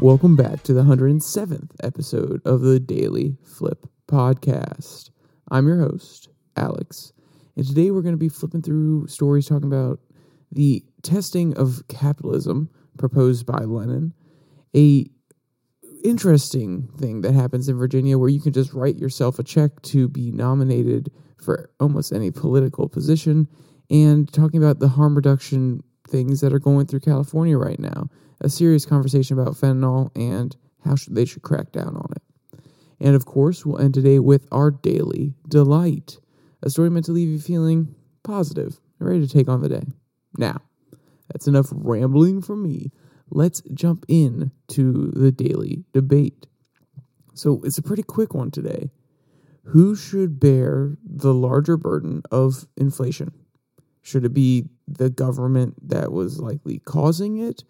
Welcome back to the 107th episode of the Daily Flip Podcast. I'm your host, Alex, and today we're going to be flipping through stories talking about the testing of capitalism proposed by Lenin, a interesting thing that happens in Virginia where you can just write yourself a check to be nominated for almost any political position, and talking about the harm reduction things that are going through California right now. A serious conversation about fentanyl and how should they should crack down on it. And of course, we'll end today with our daily delight, a story meant to leave you feeling positive and ready to take on the day. Now, that's enough rambling from me. Let's jump in to the daily debate. So it's a pretty quick one today. Who should bear the larger burden of inflation? Should it be the government that was likely causing it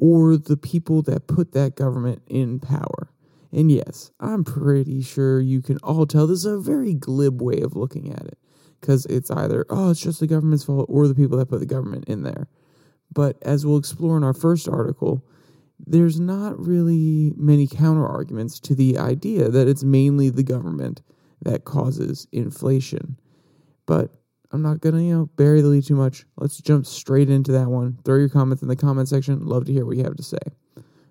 or the people that put that government in power? And yes, I'm pretty sure you can all tell this is a very glib way of looking at it because it's either, oh, it's just the government's fault or the people that put the government in there. But as we'll explore in our first article, there's not really many counter arguments to the idea that it's mainly the government that causes inflation. But I'm not gonna, you know, bury the lead too much. Let's jump straight into that one. Throw your comments in the comment section. Love to hear what you have to say.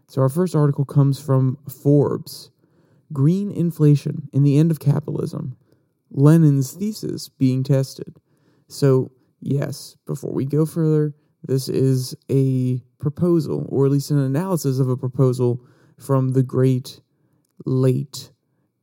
So our first article comes from Forbes. Green inflation in the end of capitalism. Lenin's thesis being tested. So, yes, before we go further, this is a proposal, or at least an analysis of a proposal from the great late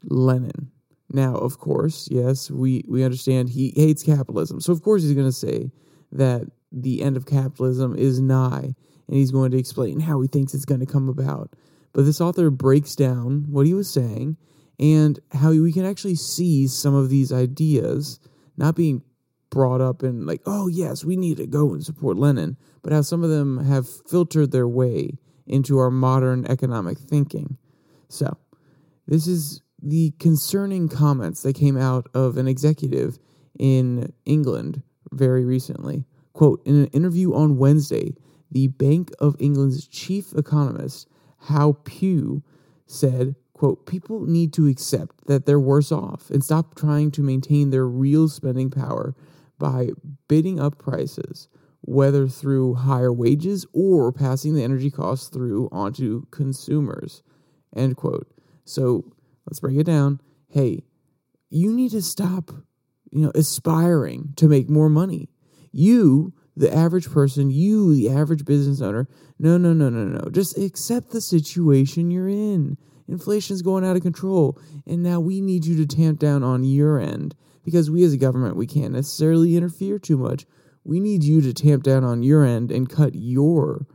Lenin. Now, of course, yes, we, we understand he hates capitalism. So, of course, he's going to say that the end of capitalism is nigh, and he's going to explain how he thinks it's going to come about. But this author breaks down what he was saying and how we can actually see some of these ideas not being brought up in, like, oh, yes, we need to go and support Lenin, but how some of them have filtered their way into our modern economic thinking. So, this is the concerning comments that came out of an executive in England very recently. Quote In an interview on Wednesday, the Bank of England's chief economist, Huw Pill, said, quote, people need to accept that they're worse off and stop trying to maintain their real spending power by bidding up prices, whether through higher wages or passing the energy costs through onto consumers, end quote. So let's break it down. Hey, you need to stop, you know, aspiring to make more money. You, the average person, you, the average business owner, no, no, no, no, no. Just accept the situation you're in. Inflation's going out of control, and now we need you to tamp down on your end because we as a government we can't necessarily interfere too much. We need you to tamp down on your end and cut your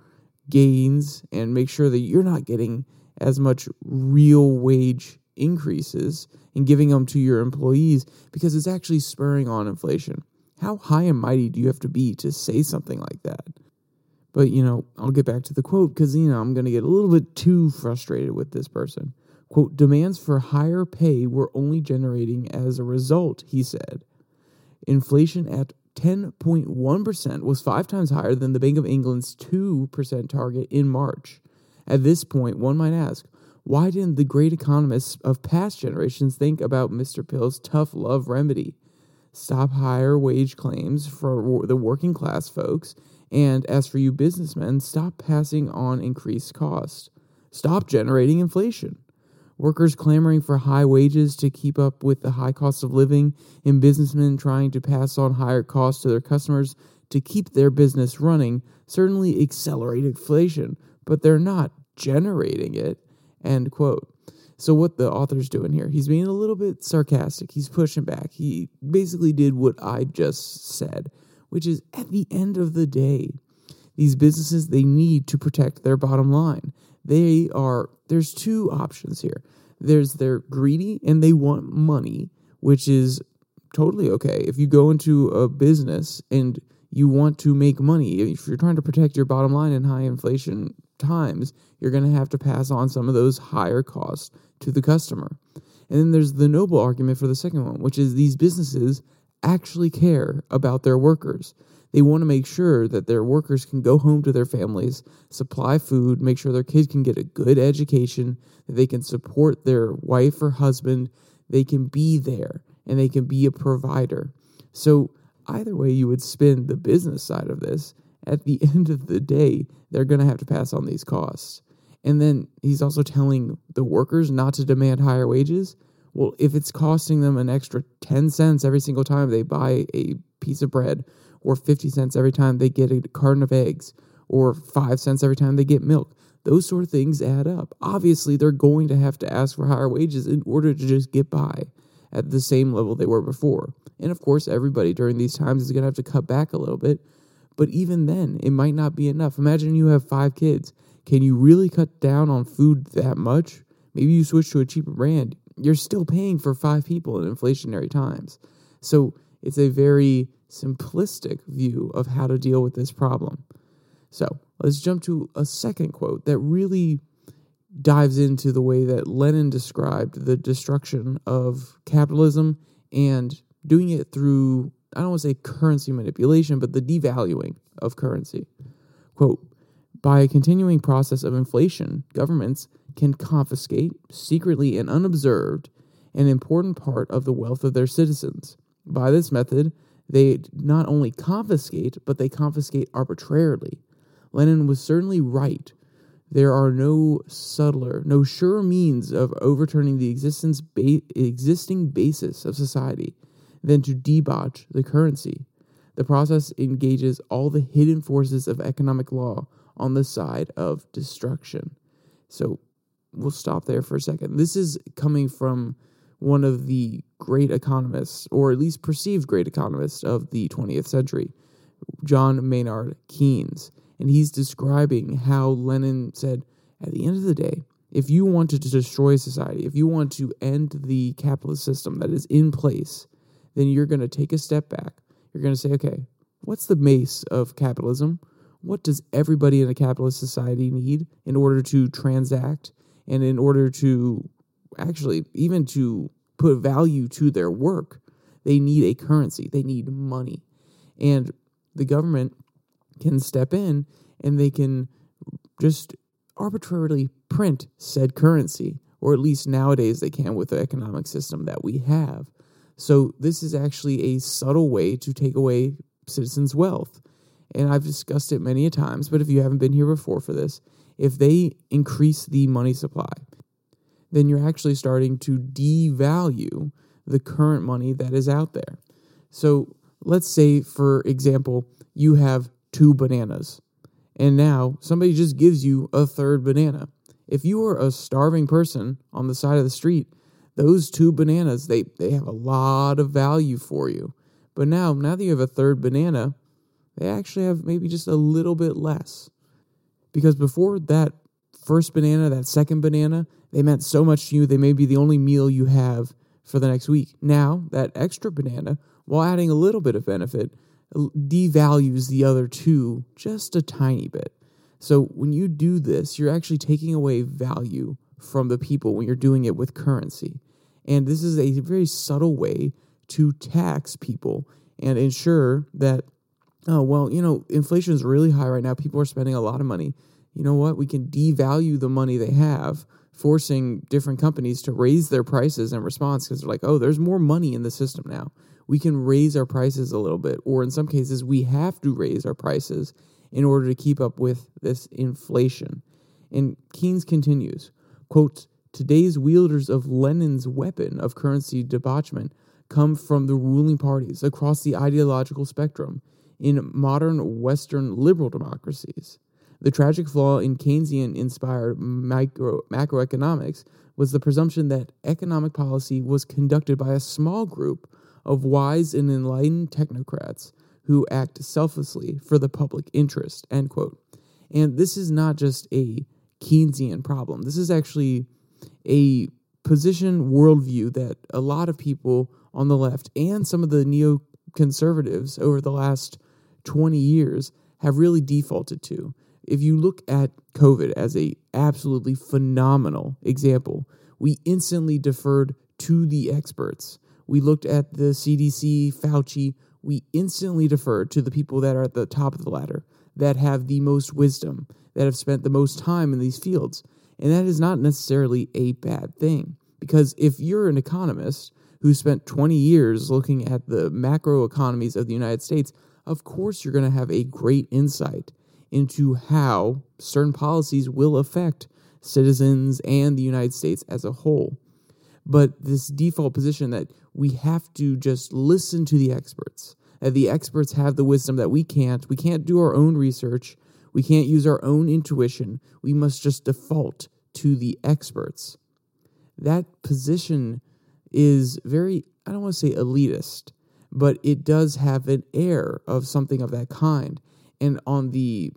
gains and make sure that you're not getting as much real wage increases and giving them to your employees because it's actually spurring on inflation. How high and mighty do you have to be to say something like that? But, you know, I'll get back to the quote because, you know, I'm going to get a little bit too frustrated with this person. Quote, demands for higher pay were only generating as a result, he said. Inflation at 10.1% was five times higher than the Bank of England's 2% target in March. At this point, one might ask, why didn't the great economists of past generations think about Mr. Pill's tough love remedy? Stop higher wage claims for the working class folks, and as for you businessmen, stop passing on increased costs. Stop generating inflation. Workers clamoring for high wages to keep up with the high cost of living, and businessmen trying to pass on higher costs to their customers to keep their business running certainly accelerate inflation, but they're not generating it. End quote. So what the author's doing here, he's being a little bit sarcastic. He's pushing back. He basically did what I just said, which is at the end of the day, these businesses they need to protect their bottom line. They are there's two options here. There's they're greedy and they want money, which is totally okay. If you go into a business and you want to make money, if you're trying to protect your bottom line in high inflation times, you're going to have to pass on some of those higher costs to the customer. And then there's the noble argument for the second one, which is these businesses actually care about their workers. They want to make sure that their workers can go home to their families, supply food, make sure their kids can get a good education, that they can support their wife or husband, they can be there, and they can be a provider. So, either way you would spin the business side of this, at the end of the day, they're going to have to pass on these costs. And then he's also telling the workers not to demand higher wages. Well, if it's costing them an extra 10 cents every single time they buy a piece of bread, or 50 cents every time they get a carton of eggs, or 5 cents every time they get milk, those sort of things add up. Obviously, they're going to have to ask for higher wages in order to just get by at the same level they were before. And of course, everybody during these times is going to have to cut back a little bit. But even then, it might not be enough. Imagine you have five kids. Can you really cut down on food that much? Maybe you switch to a cheaper brand you're still paying for five people in inflationary times. So it's a very simplistic view of how to deal with this problem. So let's jump to a second quote that really dives into the way that Lenin described the destruction of capitalism and doing it through, I don't want to say currency manipulation, but the devaluing of currency. Quote, by a continuing process of inflation, governments can confiscate, secretly and unobserved, an important part of the wealth of their citizens. By this method, they not only confiscate, but they confiscate arbitrarily. Lenin was certainly right. There are no subtler, no surer means of overturning the existence ba- existing basis of society than to debauch the currency. The process engages all the hidden forces of economic law on the side of destruction. So we'll stop there for a second. This is coming from one of the great economists, or at least perceived great economists of the 20th century, John Maynard Keynes. And he's describing how Lenin said, at the end of the day, if you wanted to destroy society, if you want to end the capitalist system that is in place, then you're going to take a step back. You're going to say, okay, what's the base of capitalism? What does everybody in a capitalist society need in order to transact and in order to actually even to put value to their work, they need a currency, they need money. And the government can step in and they can just arbitrarily print said currency, or at least nowadays they can with the economic system that we have. So, this is actually a subtle way to take away citizens' wealth. And I've discussed it many a times, but if you haven't been here before for this, if they increase the money supply, then you're actually starting to devalue the current money that is out there. So let's say, for example, you have two bananas, and now somebody just gives you a third banana. If you are a starving person on the side of the street, those two bananas they, they have a lot of value for you. But now, now that you have a third banana, they actually have maybe just a little bit less. Because before that first banana, that second banana, they meant so much to you, they may be the only meal you have for the next week. Now, that extra banana, while adding a little bit of benefit, devalues the other two just a tiny bit. So when you do this, you're actually taking away value from the people when you're doing it with currency. And this is a very subtle way to tax people and ensure that oh, well, you know, inflation is really high right now. People are spending a lot of money. You know what? We can devalue the money they have, forcing different companies to raise their prices in response because they're like, oh, there's more money in the system now. We can raise our prices a little bit. Or in some cases, we have to raise our prices in order to keep up with this inflation. And Keynes continues, quote, Today's wielders of Lenin's weapon of currency debauchment come from the ruling parties across the ideological spectrum in modern Western liberal democracies. The tragic flaw in Keynesian inspired micro, macroeconomics was the presumption that economic policy was conducted by a small group of wise and enlightened technocrats who act selflessly for the public interest. End quote. And this is not just a Keynesian problem. This is actually a position worldview that a lot of people on the left and some of the neoconservatives over the last 20 years have really defaulted to. If you look at COVID as a absolutely phenomenal example, we instantly deferred to the experts. We looked at the CDC, Fauci, we instantly deferred to the people that are at the top of the ladder, that have the most wisdom, that have spent the most time in these fields. And that is not necessarily a bad thing. Because if you're an economist who spent 20 years looking at the macro economies of the United States, of course you're going to have a great insight into how certain policies will affect citizens and the United States as a whole. But this default position that we have to just listen to the experts, that the experts have the wisdom that we can't, we can't do our own research, we can't use our own intuition, we must just default to the experts. That position is very, I don't want to say elitist, but it does have an air of something of that kind. And on the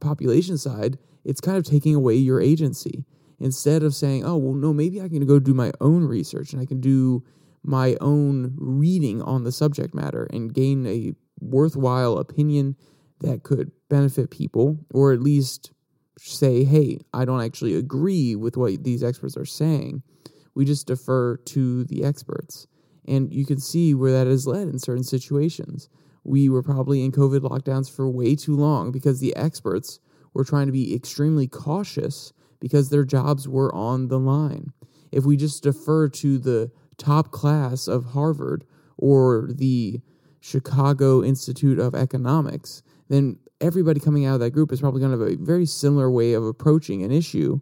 population side, it's kind of taking away your agency. Instead of saying, oh, well, no, maybe I can go do my own research and I can do my own reading on the subject matter and gain a worthwhile opinion that could benefit people, or at least say, hey, I don't actually agree with what these experts are saying. We just defer to the experts. And you can see where that has led in certain situations. We were probably in COVID lockdowns for way too long because the experts were trying to be extremely cautious because their jobs were on the line. If we just defer to the top class of Harvard or the Chicago Institute of Economics, then everybody coming out of that group is probably going to have a very similar way of approaching an issue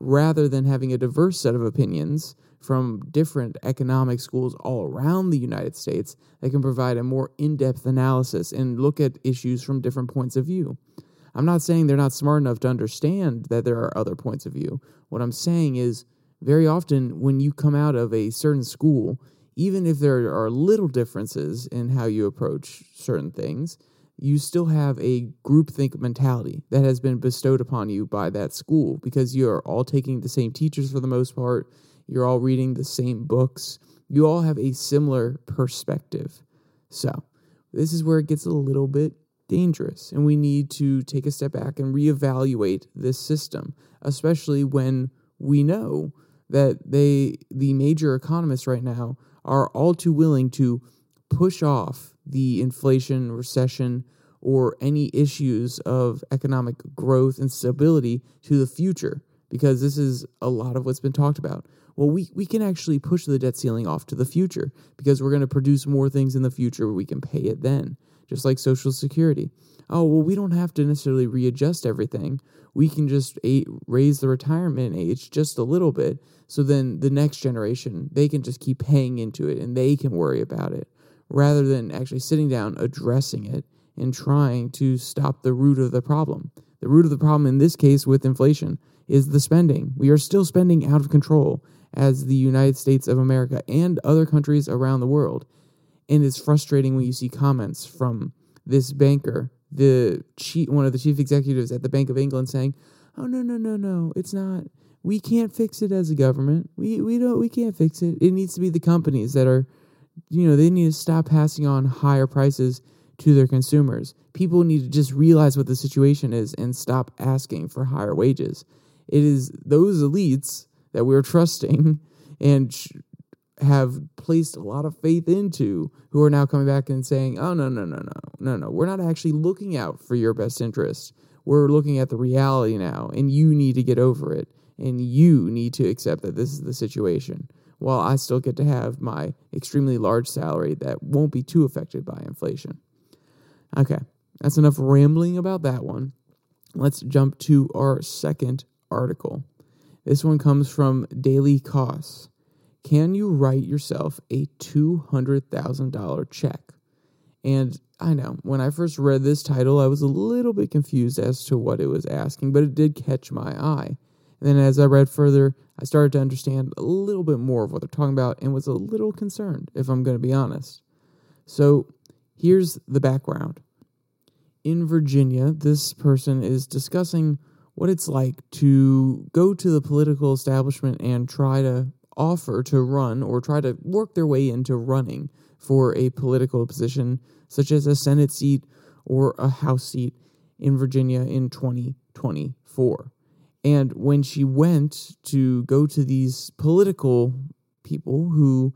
rather than having a diverse set of opinions from different economic schools all around the United States that can provide a more in depth analysis and look at issues from different points of view. I'm not saying they're not smart enough to understand that there are other points of view. What I'm saying is, very often when you come out of a certain school, even if there are little differences in how you approach certain things, you still have a groupthink mentality that has been bestowed upon you by that school because you're all taking the same teachers for the most part. You're all reading the same books. You all have a similar perspective. So, this is where it gets a little bit dangerous, and we need to take a step back and reevaluate this system, especially when we know that they the major economists right now are all too willing to push off the inflation, recession, or any issues of economic growth and stability to the future because this is a lot of what's been talked about. Well, we, we can actually push the debt ceiling off to the future because we're going to produce more things in the future. where We can pay it then, just like Social Security. Oh, well, we don't have to necessarily readjust everything. We can just raise the retirement age just a little bit. So then the next generation, they can just keep paying into it and they can worry about it rather than actually sitting down, addressing it, and trying to stop the root of the problem. The root of the problem in this case with inflation is the spending. We are still spending out of control as the United States of America and other countries around the world. And it's frustrating when you see comments from this banker, the chief, one of the chief executives at the Bank of England saying, "Oh no, no, no, no, it's not. We can't fix it as a government. We we don't we can't fix it. It needs to be the companies that are you know, they need to stop passing on higher prices to their consumers. People need to just realize what the situation is and stop asking for higher wages. It is those elites that we're trusting and have placed a lot of faith into who are now coming back and saying, "Oh no, no, no, no. No, no. We're not actually looking out for your best interest. We're looking at the reality now and you need to get over it and you need to accept that this is the situation." while I still get to have my extremely large salary that won't be too affected by inflation. Okay, that's enough rambling about that one. Let's jump to our second article. This one comes from Daily Kos. Can you write yourself a $200,000 check? And I know when I first read this title, I was a little bit confused as to what it was asking, but it did catch my eye. And then as I read further, I started to understand a little bit more of what they're talking about and was a little concerned, if I'm going to be honest. So here's the background. In Virginia, this person is discussing what it's like to go to the political establishment and try to offer to run or try to work their way into running for a political position, such as a Senate seat or a House seat in Virginia in 2024. And when she went to go to these political people who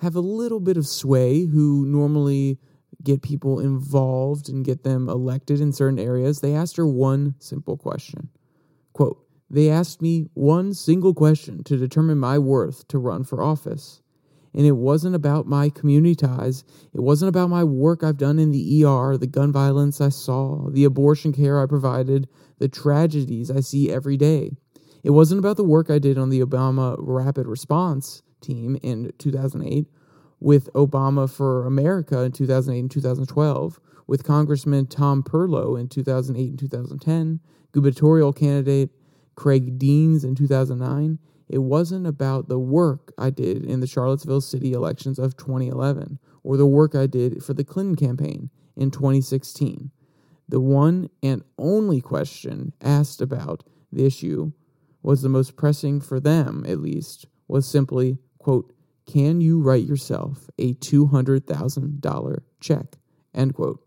have a little bit of sway, who normally get people involved and get them elected in certain areas, they asked her one simple question. Quote, they asked me one single question to determine my worth to run for office. And it wasn't about my community ties. It wasn't about my work I've done in the ER, the gun violence I saw, the abortion care I provided, the tragedies I see every day. It wasn't about the work I did on the Obama Rapid Response team in 2008, with Obama for America in 2008 and 2012, with Congressman Tom Perriello in 2008 and 2010, gubernatorial candidate Creigh Deeds in 2009. It wasn't about the work I did in the Charlottesville city elections of 2011 or the work I did for the Clinton campaign in 2016. The one and only question asked about the issue was the most pressing for them, at least, was simply, quote, can you write yourself a $200,000 check? End quote.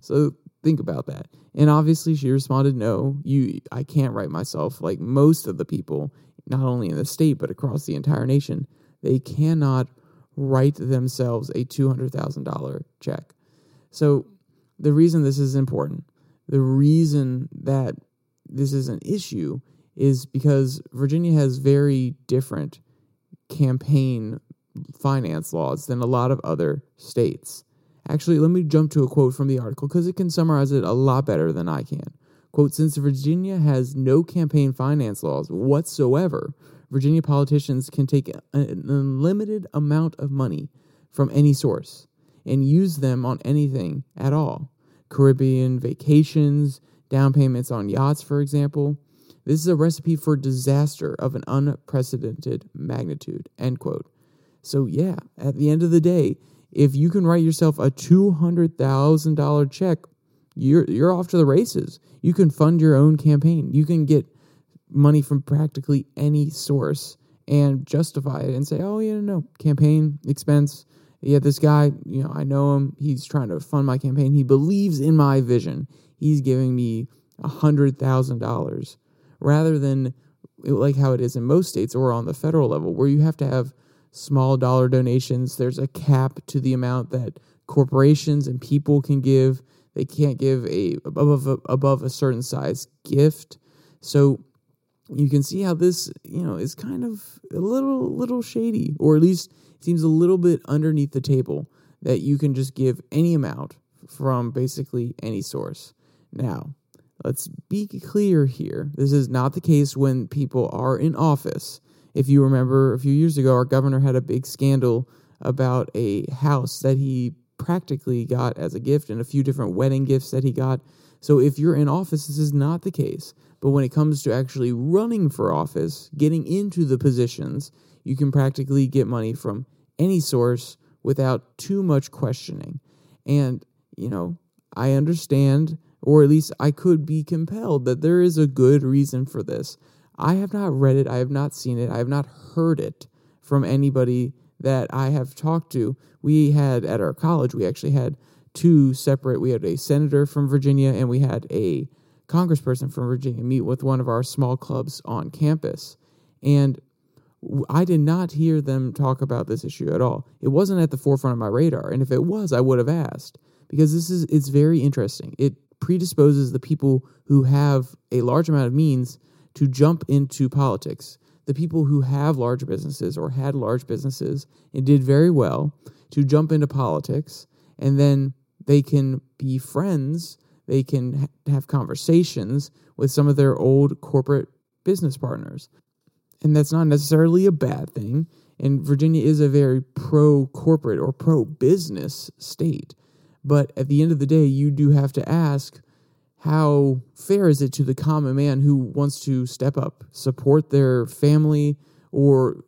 So think about that. And obviously she responded, no, you, I can't write myself like most of the people, not only in the state, but across the entire nation. They cannot write themselves a $200,000 check. So the reason this is important, the reason that this is an issue is because Virginia has very different campaign finance laws than a lot of other states. Actually, let me jump to a quote from the article because it can summarize it a lot better than I can. Quote Since Virginia has no campaign finance laws whatsoever, Virginia politicians can take an unlimited amount of money from any source and use them on anything at all. Caribbean vacations, down payments on yachts, for example. This is a recipe for disaster of an unprecedented magnitude. End quote. So, yeah, at the end of the day, if you can write yourself a $200,000 check, you're, you're off to the races. You can fund your own campaign. You can get money from practically any source and justify it and say, oh, yeah, no, campaign expense. Yeah, this guy, you know, I know him. He's trying to fund my campaign. He believes in my vision. He's giving me a $100,000 rather than like how it is in most states or on the federal level where you have to have small dollar donations. There's a cap to the amount that corporations and people can give. They can't give a above a, above a certain size gift. So you can see how this, you know, is kind of a little little shady, or at least seems a little bit underneath the table that you can just give any amount from basically any source. Now, let's be clear here. This is not the case when people are in office if you remember a few years ago, our governor had a big scandal about a house that he practically got as a gift and a few different wedding gifts that he got. So if you're in office, this is not the case. But when it comes to actually running for office, getting into the positions, you can practically get money from any source without too much questioning. And, you know, I understand, or at least I could be compelled, that there is a good reason for this. I have not read it, I have not seen it, I have not heard it from anybody that I have talked to. We had at our college, we actually had two separate, we had a senator from Virginia and we had a congressperson from Virginia meet with one of our small clubs on campus. And I did not hear them talk about this issue at all. It wasn't at the forefront of my radar. And if it was, I would have asked because this is, it's very interesting. It predisposes the people who have a large amount of means to jump into politics. The people who have large businesses or had large businesses and did very well to jump into politics, and then they can be friends, they can ha- have conversations with some of their old corporate business partners. And that's not necessarily a bad thing. And Virginia is a very pro corporate or pro business state. But at the end of the day, you do have to ask how fair is it to the common man who wants to step up, support their family, or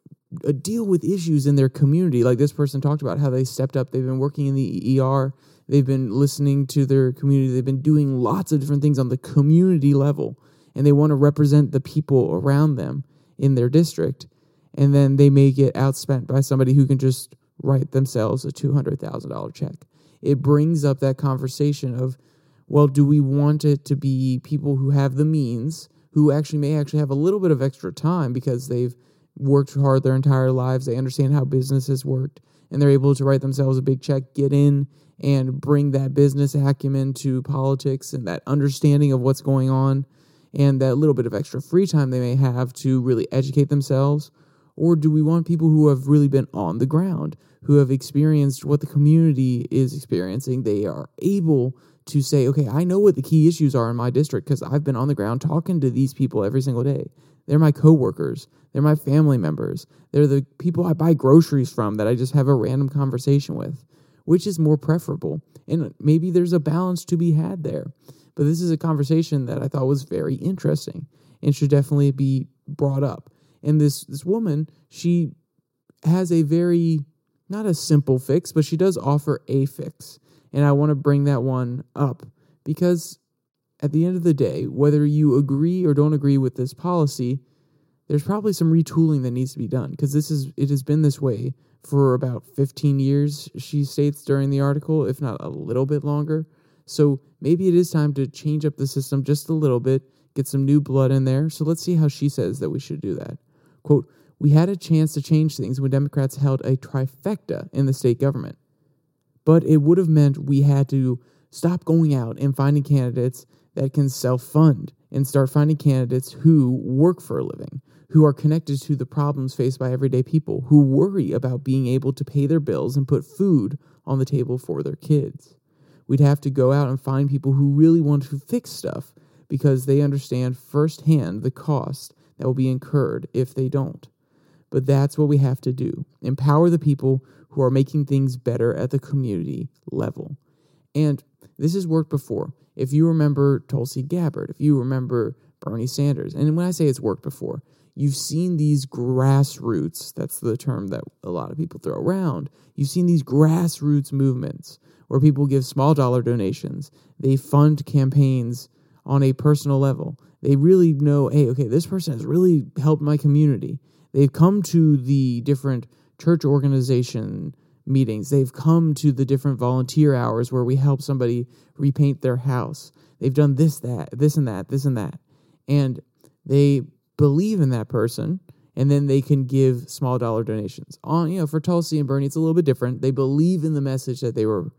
uh, deal with issues in their community? Like this person talked about how they stepped up, they've been working in the ER, they've been listening to their community, they've been doing lots of different things on the community level, and they want to represent the people around them in their district. And then they may get outspent by somebody who can just write themselves a $200,000 check. It brings up that conversation of, well, do we want it to be people who have the means, who actually may actually have a little bit of extra time because they've worked hard their entire lives, they understand how business has worked, and they're able to write themselves a big check, get in and bring that business acumen to politics and that understanding of what's going on and that little bit of extra free time they may have to really educate themselves? Or do we want people who have really been on the ground, who have experienced what the community is experiencing? They are able to say, okay, I know what the key issues are in my district because I've been on the ground talking to these people every single day. They're my coworkers. They're my family members. They're the people I buy groceries from that I just have a random conversation with. Which is more preferable? And maybe there's a balance to be had there. But this is a conversation that I thought was very interesting and should definitely be brought up. And this this woman, she has a very not a simple fix, but she does offer a fix. And I want to bring that one up because at the end of the day, whether you agree or don't agree with this policy, there's probably some retooling that needs to be done because this is it has been this way for about 15 years she states during the article if not a little bit longer so maybe it is time to change up the system just a little bit, get some new blood in there. So let's see how she says that we should do that. Quote, we had a chance to change things when Democrats held a trifecta in the state government. But it would have meant we had to stop going out and finding candidates that can self fund and start finding candidates who work for a living, who are connected to the problems faced by everyday people, who worry about being able to pay their bills and put food on the table for their kids we'd have to go out and find people who really want to fix stuff because they understand firsthand the cost that will be incurred if they don't. But that's what we have to do empower the people who are making things better at the community level. And this has worked before. If you remember Tulsi Gabbard, if you remember Bernie Sanders, and when I say it's worked before, you've seen these grassroots, that's the term that a lot of people throw around. You've seen these grassroots movements where people give small dollar donations. They fund campaigns on a personal level. They really know, hey, okay, this person has really helped my community. They've come to the different church organization meetings. They've come to the different volunteer hours where we help somebody repaint their house. They've done this, that, this, and that, this, and that. And they believe in that person and then they can give small dollar donations. On you know, for Tulsi and Bernie, it's a little bit different. They believe in the message that they were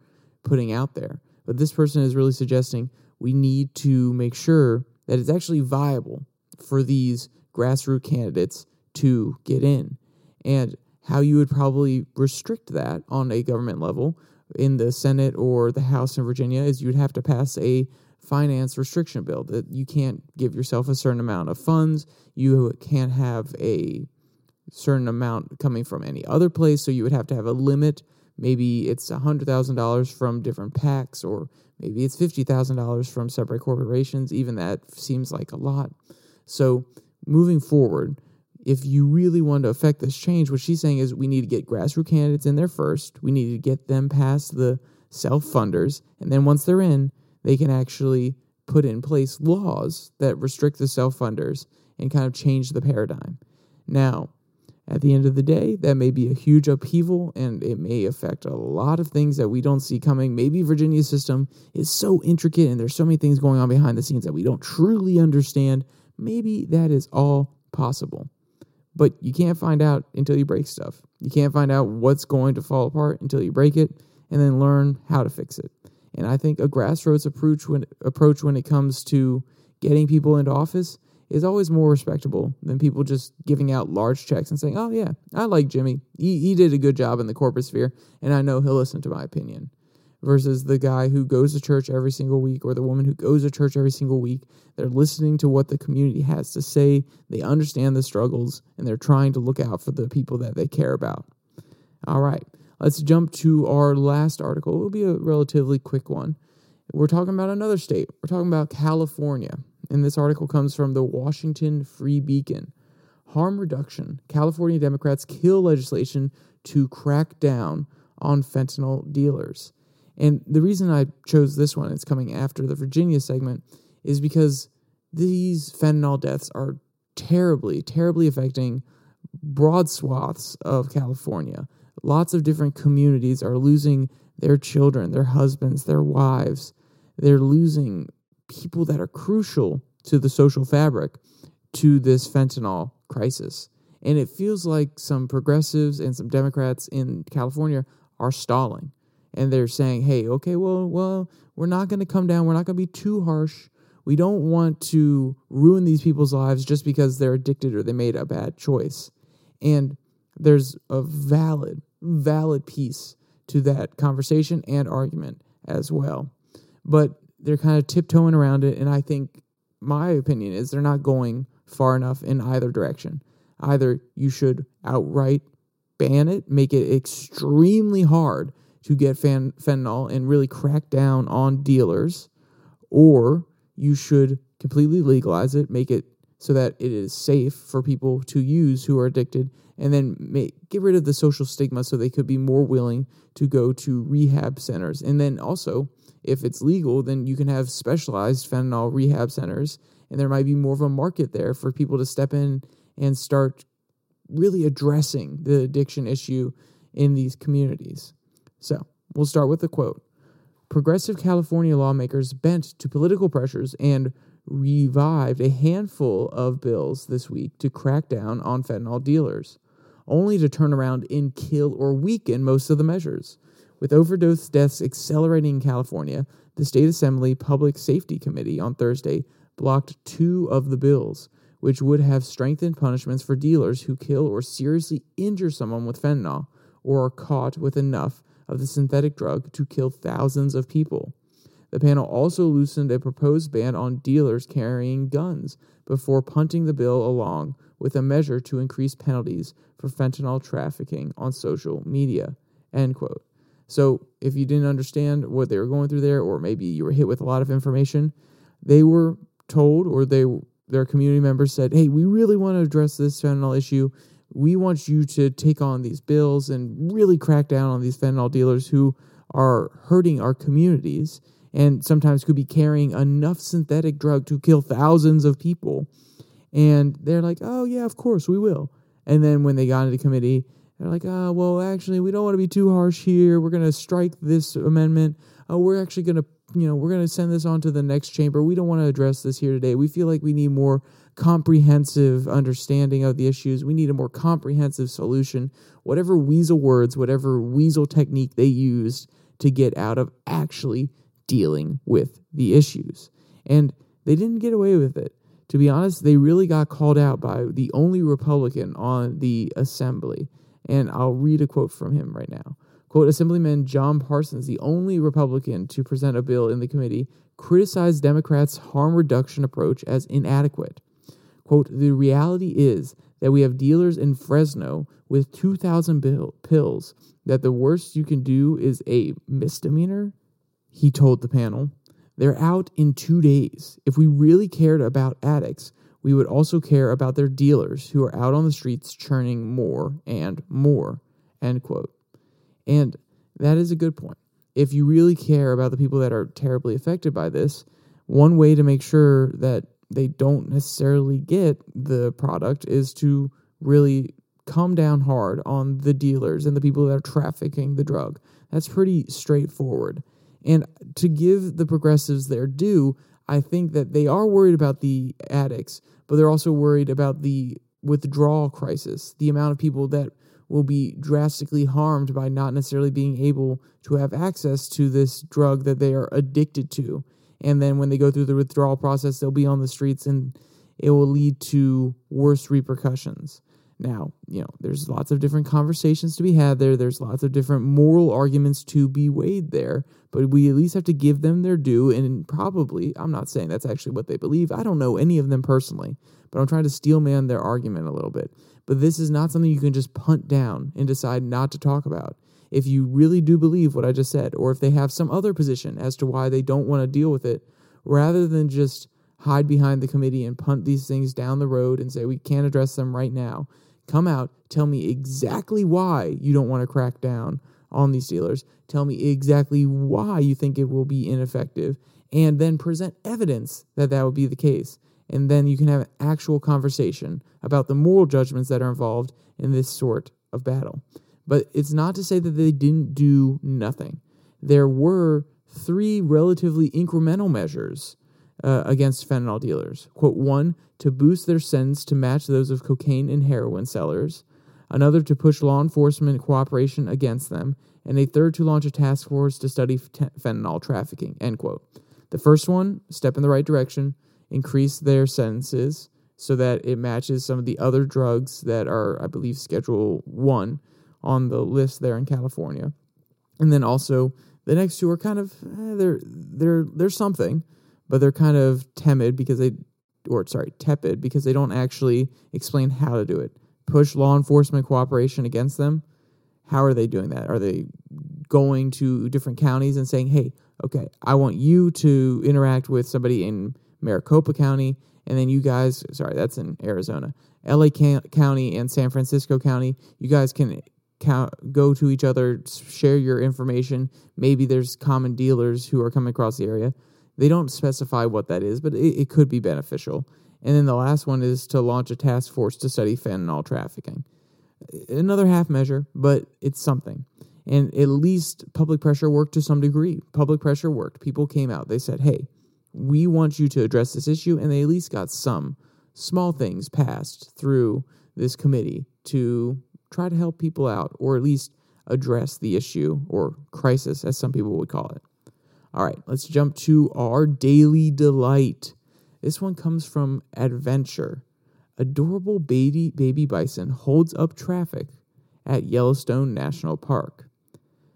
putting out there. But this person is really suggesting we need to make sure that it's actually viable for these grassroots candidates to get in. And how you would probably restrict that on a government level in the Senate or the House in Virginia is you'd have to pass a finance restriction bill that you can't give yourself a certain amount of funds. You can't have a certain amount coming from any other place. So you would have to have a limit maybe it's $100,000 from different PACs, or maybe it's $50,000 from separate corporations. Even that seems like a lot. So, moving forward, if you really want to affect this change, what she's saying is we need to get grassroots candidates in there first. We need to get them past the self funders. And then once they're in, they can actually put in place laws that restrict the self funders and kind of change the paradigm. Now, at the end of the day, that may be a huge upheaval and it may affect a lot of things that we don't see coming. Maybe Virginia's system is so intricate and there's so many things going on behind the scenes that we don't truly understand. Maybe that is all possible. But you can't find out until you break stuff. You can't find out what's going to fall apart until you break it and then learn how to fix it. And I think a grassroots approach when approach when it comes to getting people into office is always more respectable than people just giving out large checks and saying, "Oh yeah, I like Jimmy. He he did a good job in the corporate sphere, and I know he'll listen to my opinion." Versus the guy who goes to church every single week or the woman who goes to church every single week. They're listening to what the community has to say. They understand the struggles and they're trying to look out for the people that they care about. All right, let's jump to our last article. It'll be a relatively quick one. We're talking about another state. We're talking about California. And this article comes from the Washington Free Beacon. Harm reduction. California Democrats kill legislation to crack down on fentanyl dealers. And the reason I chose this one, it's coming after the Virginia segment, is because these fentanyl deaths are terribly, terribly affecting broad swaths of California. Lots of different communities are losing their children, their husbands, their wives. They're losing people that are crucial to the social fabric to this fentanyl crisis. And it feels like some progressives and some Democrats in California are stalling. And they're saying, hey, okay, well, well, we're not going to come down. We're not going to be too harsh. We don't want to ruin these people's lives just because they're addicted or they made a bad choice. And there's a valid, valid piece to that conversation and argument as well. But they're kind of tiptoeing around it. And I think my opinion is they're not going far enough in either direction. Either you should outright ban it, make it extremely hard to get fan- fentanyl and really crack down on dealers, or you should completely legalize it, make it so that it is safe for people to use who are addicted, and then make, get rid of the social stigma so they could be more willing to go to rehab centers. And then also, if it's legal, then you can have specialized fentanyl rehab centers, and there might be more of a market there for people to step in and start really addressing the addiction issue in these communities. So, we'll start with a quote. Progressive California lawmakers bent to political pressures and revived a handful of bills this week to crack down on fentanyl dealers, only to turn around and kill or weaken most of the measures. With overdose deaths accelerating in California, the State Assembly Public Safety Committee on Thursday blocked two of the bills, which would have strengthened punishments for dealers who kill or seriously injure someone with fentanyl or are caught with enough of the synthetic drug to kill thousands of people. The panel also loosened a proposed ban on dealers carrying guns before punting the bill along with a measure to increase penalties for fentanyl trafficking on social media. End quote. So, if you didn't understand what they were going through there, or maybe you were hit with a lot of information, they were told, or they their community members said, "Hey, we really want to address this fentanyl issue. We want you to take on these bills and really crack down on these fentanyl dealers who are hurting our communities and sometimes could be carrying enough synthetic drug to kill thousands of people." And they're like, "Oh yeah, of course we will." And then when they got into committee, they're like, "Ah, oh, well, actually, we don't want to be too harsh here. We're going to strike this amendment. Oh, we're actually going to you know, we're going to send this on to the next chamber. We don't want to address this here today. We feel like we need more comprehensive understanding of the issues. We need a more comprehensive solution. Whatever weasel words, whatever weasel technique they used to get out of actually dealing with the issues. And they didn't get away with it. To be honest, they really got called out by the only Republican on the assembly. And I'll read a quote from him right now. Quote, Assemblyman John Parsons, the only Republican to present a bill in the committee, criticized Democrats' harm reduction approach as inadequate. Quote, the reality is that we have dealers in Fresno with 2,000 bill- pills that the worst you can do is a misdemeanor, he told the panel. They're out in two days. If we really cared about addicts, we would also care about their dealers who are out on the streets churning more and more. End quote. And that is a good point. If you really care about the people that are terribly affected by this, one way to make sure that they don't necessarily get the product is to really come down hard on the dealers and the people that are trafficking the drug. That's pretty straightforward. And to give the progressives their due, I think that they are worried about the addicts, but they're also worried about the withdrawal crisis, the amount of people that will be drastically harmed by not necessarily being able to have access to this drug that they are addicted to. And then when they go through the withdrawal process, they'll be on the streets and it will lead to worse repercussions. Now, you know, there's lots of different conversations to be had there. There's lots of different moral arguments to be weighed there, but we at least have to give them their due. And probably, I'm not saying that's actually what they believe. I don't know any of them personally, but I'm trying to steelman their argument a little bit. But this is not something you can just punt down and decide not to talk about. If you really do believe what I just said, or if they have some other position as to why they don't want to deal with it, rather than just hide behind the committee and punt these things down the road and say we can't address them right now, come out, tell me exactly why you don't want to crack down on these dealers, tell me exactly why you think it will be ineffective, and then present evidence that that would be the case and then you can have an actual conversation about the moral judgments that are involved in this sort of battle. But it's not to say that they didn't do nothing. There were three relatively incremental measures uh, against fentanyl dealers. Quote one, to boost their sentence to match those of cocaine and heroin sellers, another to push law enforcement cooperation against them, and a third to launch a task force to study fentanyl trafficking. End quote. The first one, step in the right direction, increase their sentences so that it matches some of the other drugs that are, I believe, Schedule One on the list there in California, and then also the next two are kind of eh, they're they're they're something, but they're kind of timid because they or sorry tepid because they don't actually explain how to do it. Push law enforcement cooperation against them. How are they doing that? Are they going to different counties and saying, "Hey, okay, I want you to interact with somebody in Maricopa County, and then you guys, sorry, that's in Arizona, LA County and San Francisco County, you guys can go to each other, share your information. Maybe there's common dealers who are coming across the area. They don't specify what that is, but it, it could be beneficial. And then the last one is to launch a task force to study fentanyl trafficking. Another half measure, but it's something. And at least public pressure worked to some degree. Public pressure worked. People came out. They said, hey, we want you to address this issue. And they at least got some small things passed through this committee to try to help people out or at least address the issue or crisis, as some people would call it. All right, let's jump to our daily delight. This one comes from Adventure. Adorable baby baby bison holds up traffic at Yellowstone National Park.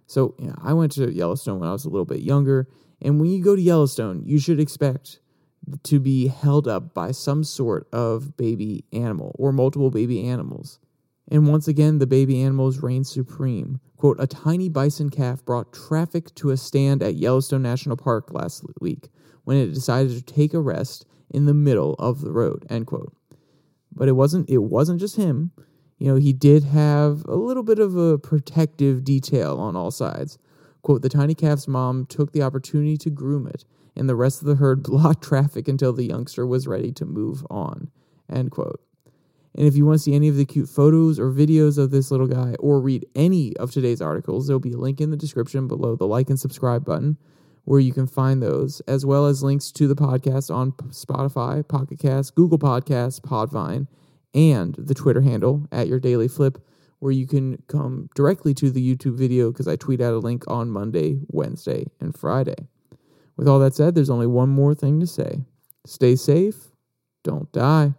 So yeah, I went to Yellowstone when I was a little bit younger, and when you go to Yellowstone, you should expect to be held up by some sort of baby animal or multiple baby animals. And once again, the baby animals reign supreme. Quote, a tiny bison calf brought traffic to a stand at Yellowstone National Park last week when it decided to take a rest in the middle of the road, end quote. But it wasn't it wasn't just him. You know, he did have a little bit of a protective detail on all sides. Quote, the tiny calf's mom took the opportunity to groom it, and the rest of the herd blocked traffic until the youngster was ready to move on. End quote. And if you want to see any of the cute photos or videos of this little guy or read any of today's articles, there'll be a link in the description below the like and subscribe button where you can find those, as well as links to the podcast on Spotify, Pocket Cast, Google Podcasts, Podvine, and the Twitter handle at your daily flip, where you can come directly to the YouTube video because I tweet out a link on Monday, Wednesday, and Friday. With all that said, there's only one more thing to say stay safe, don't die.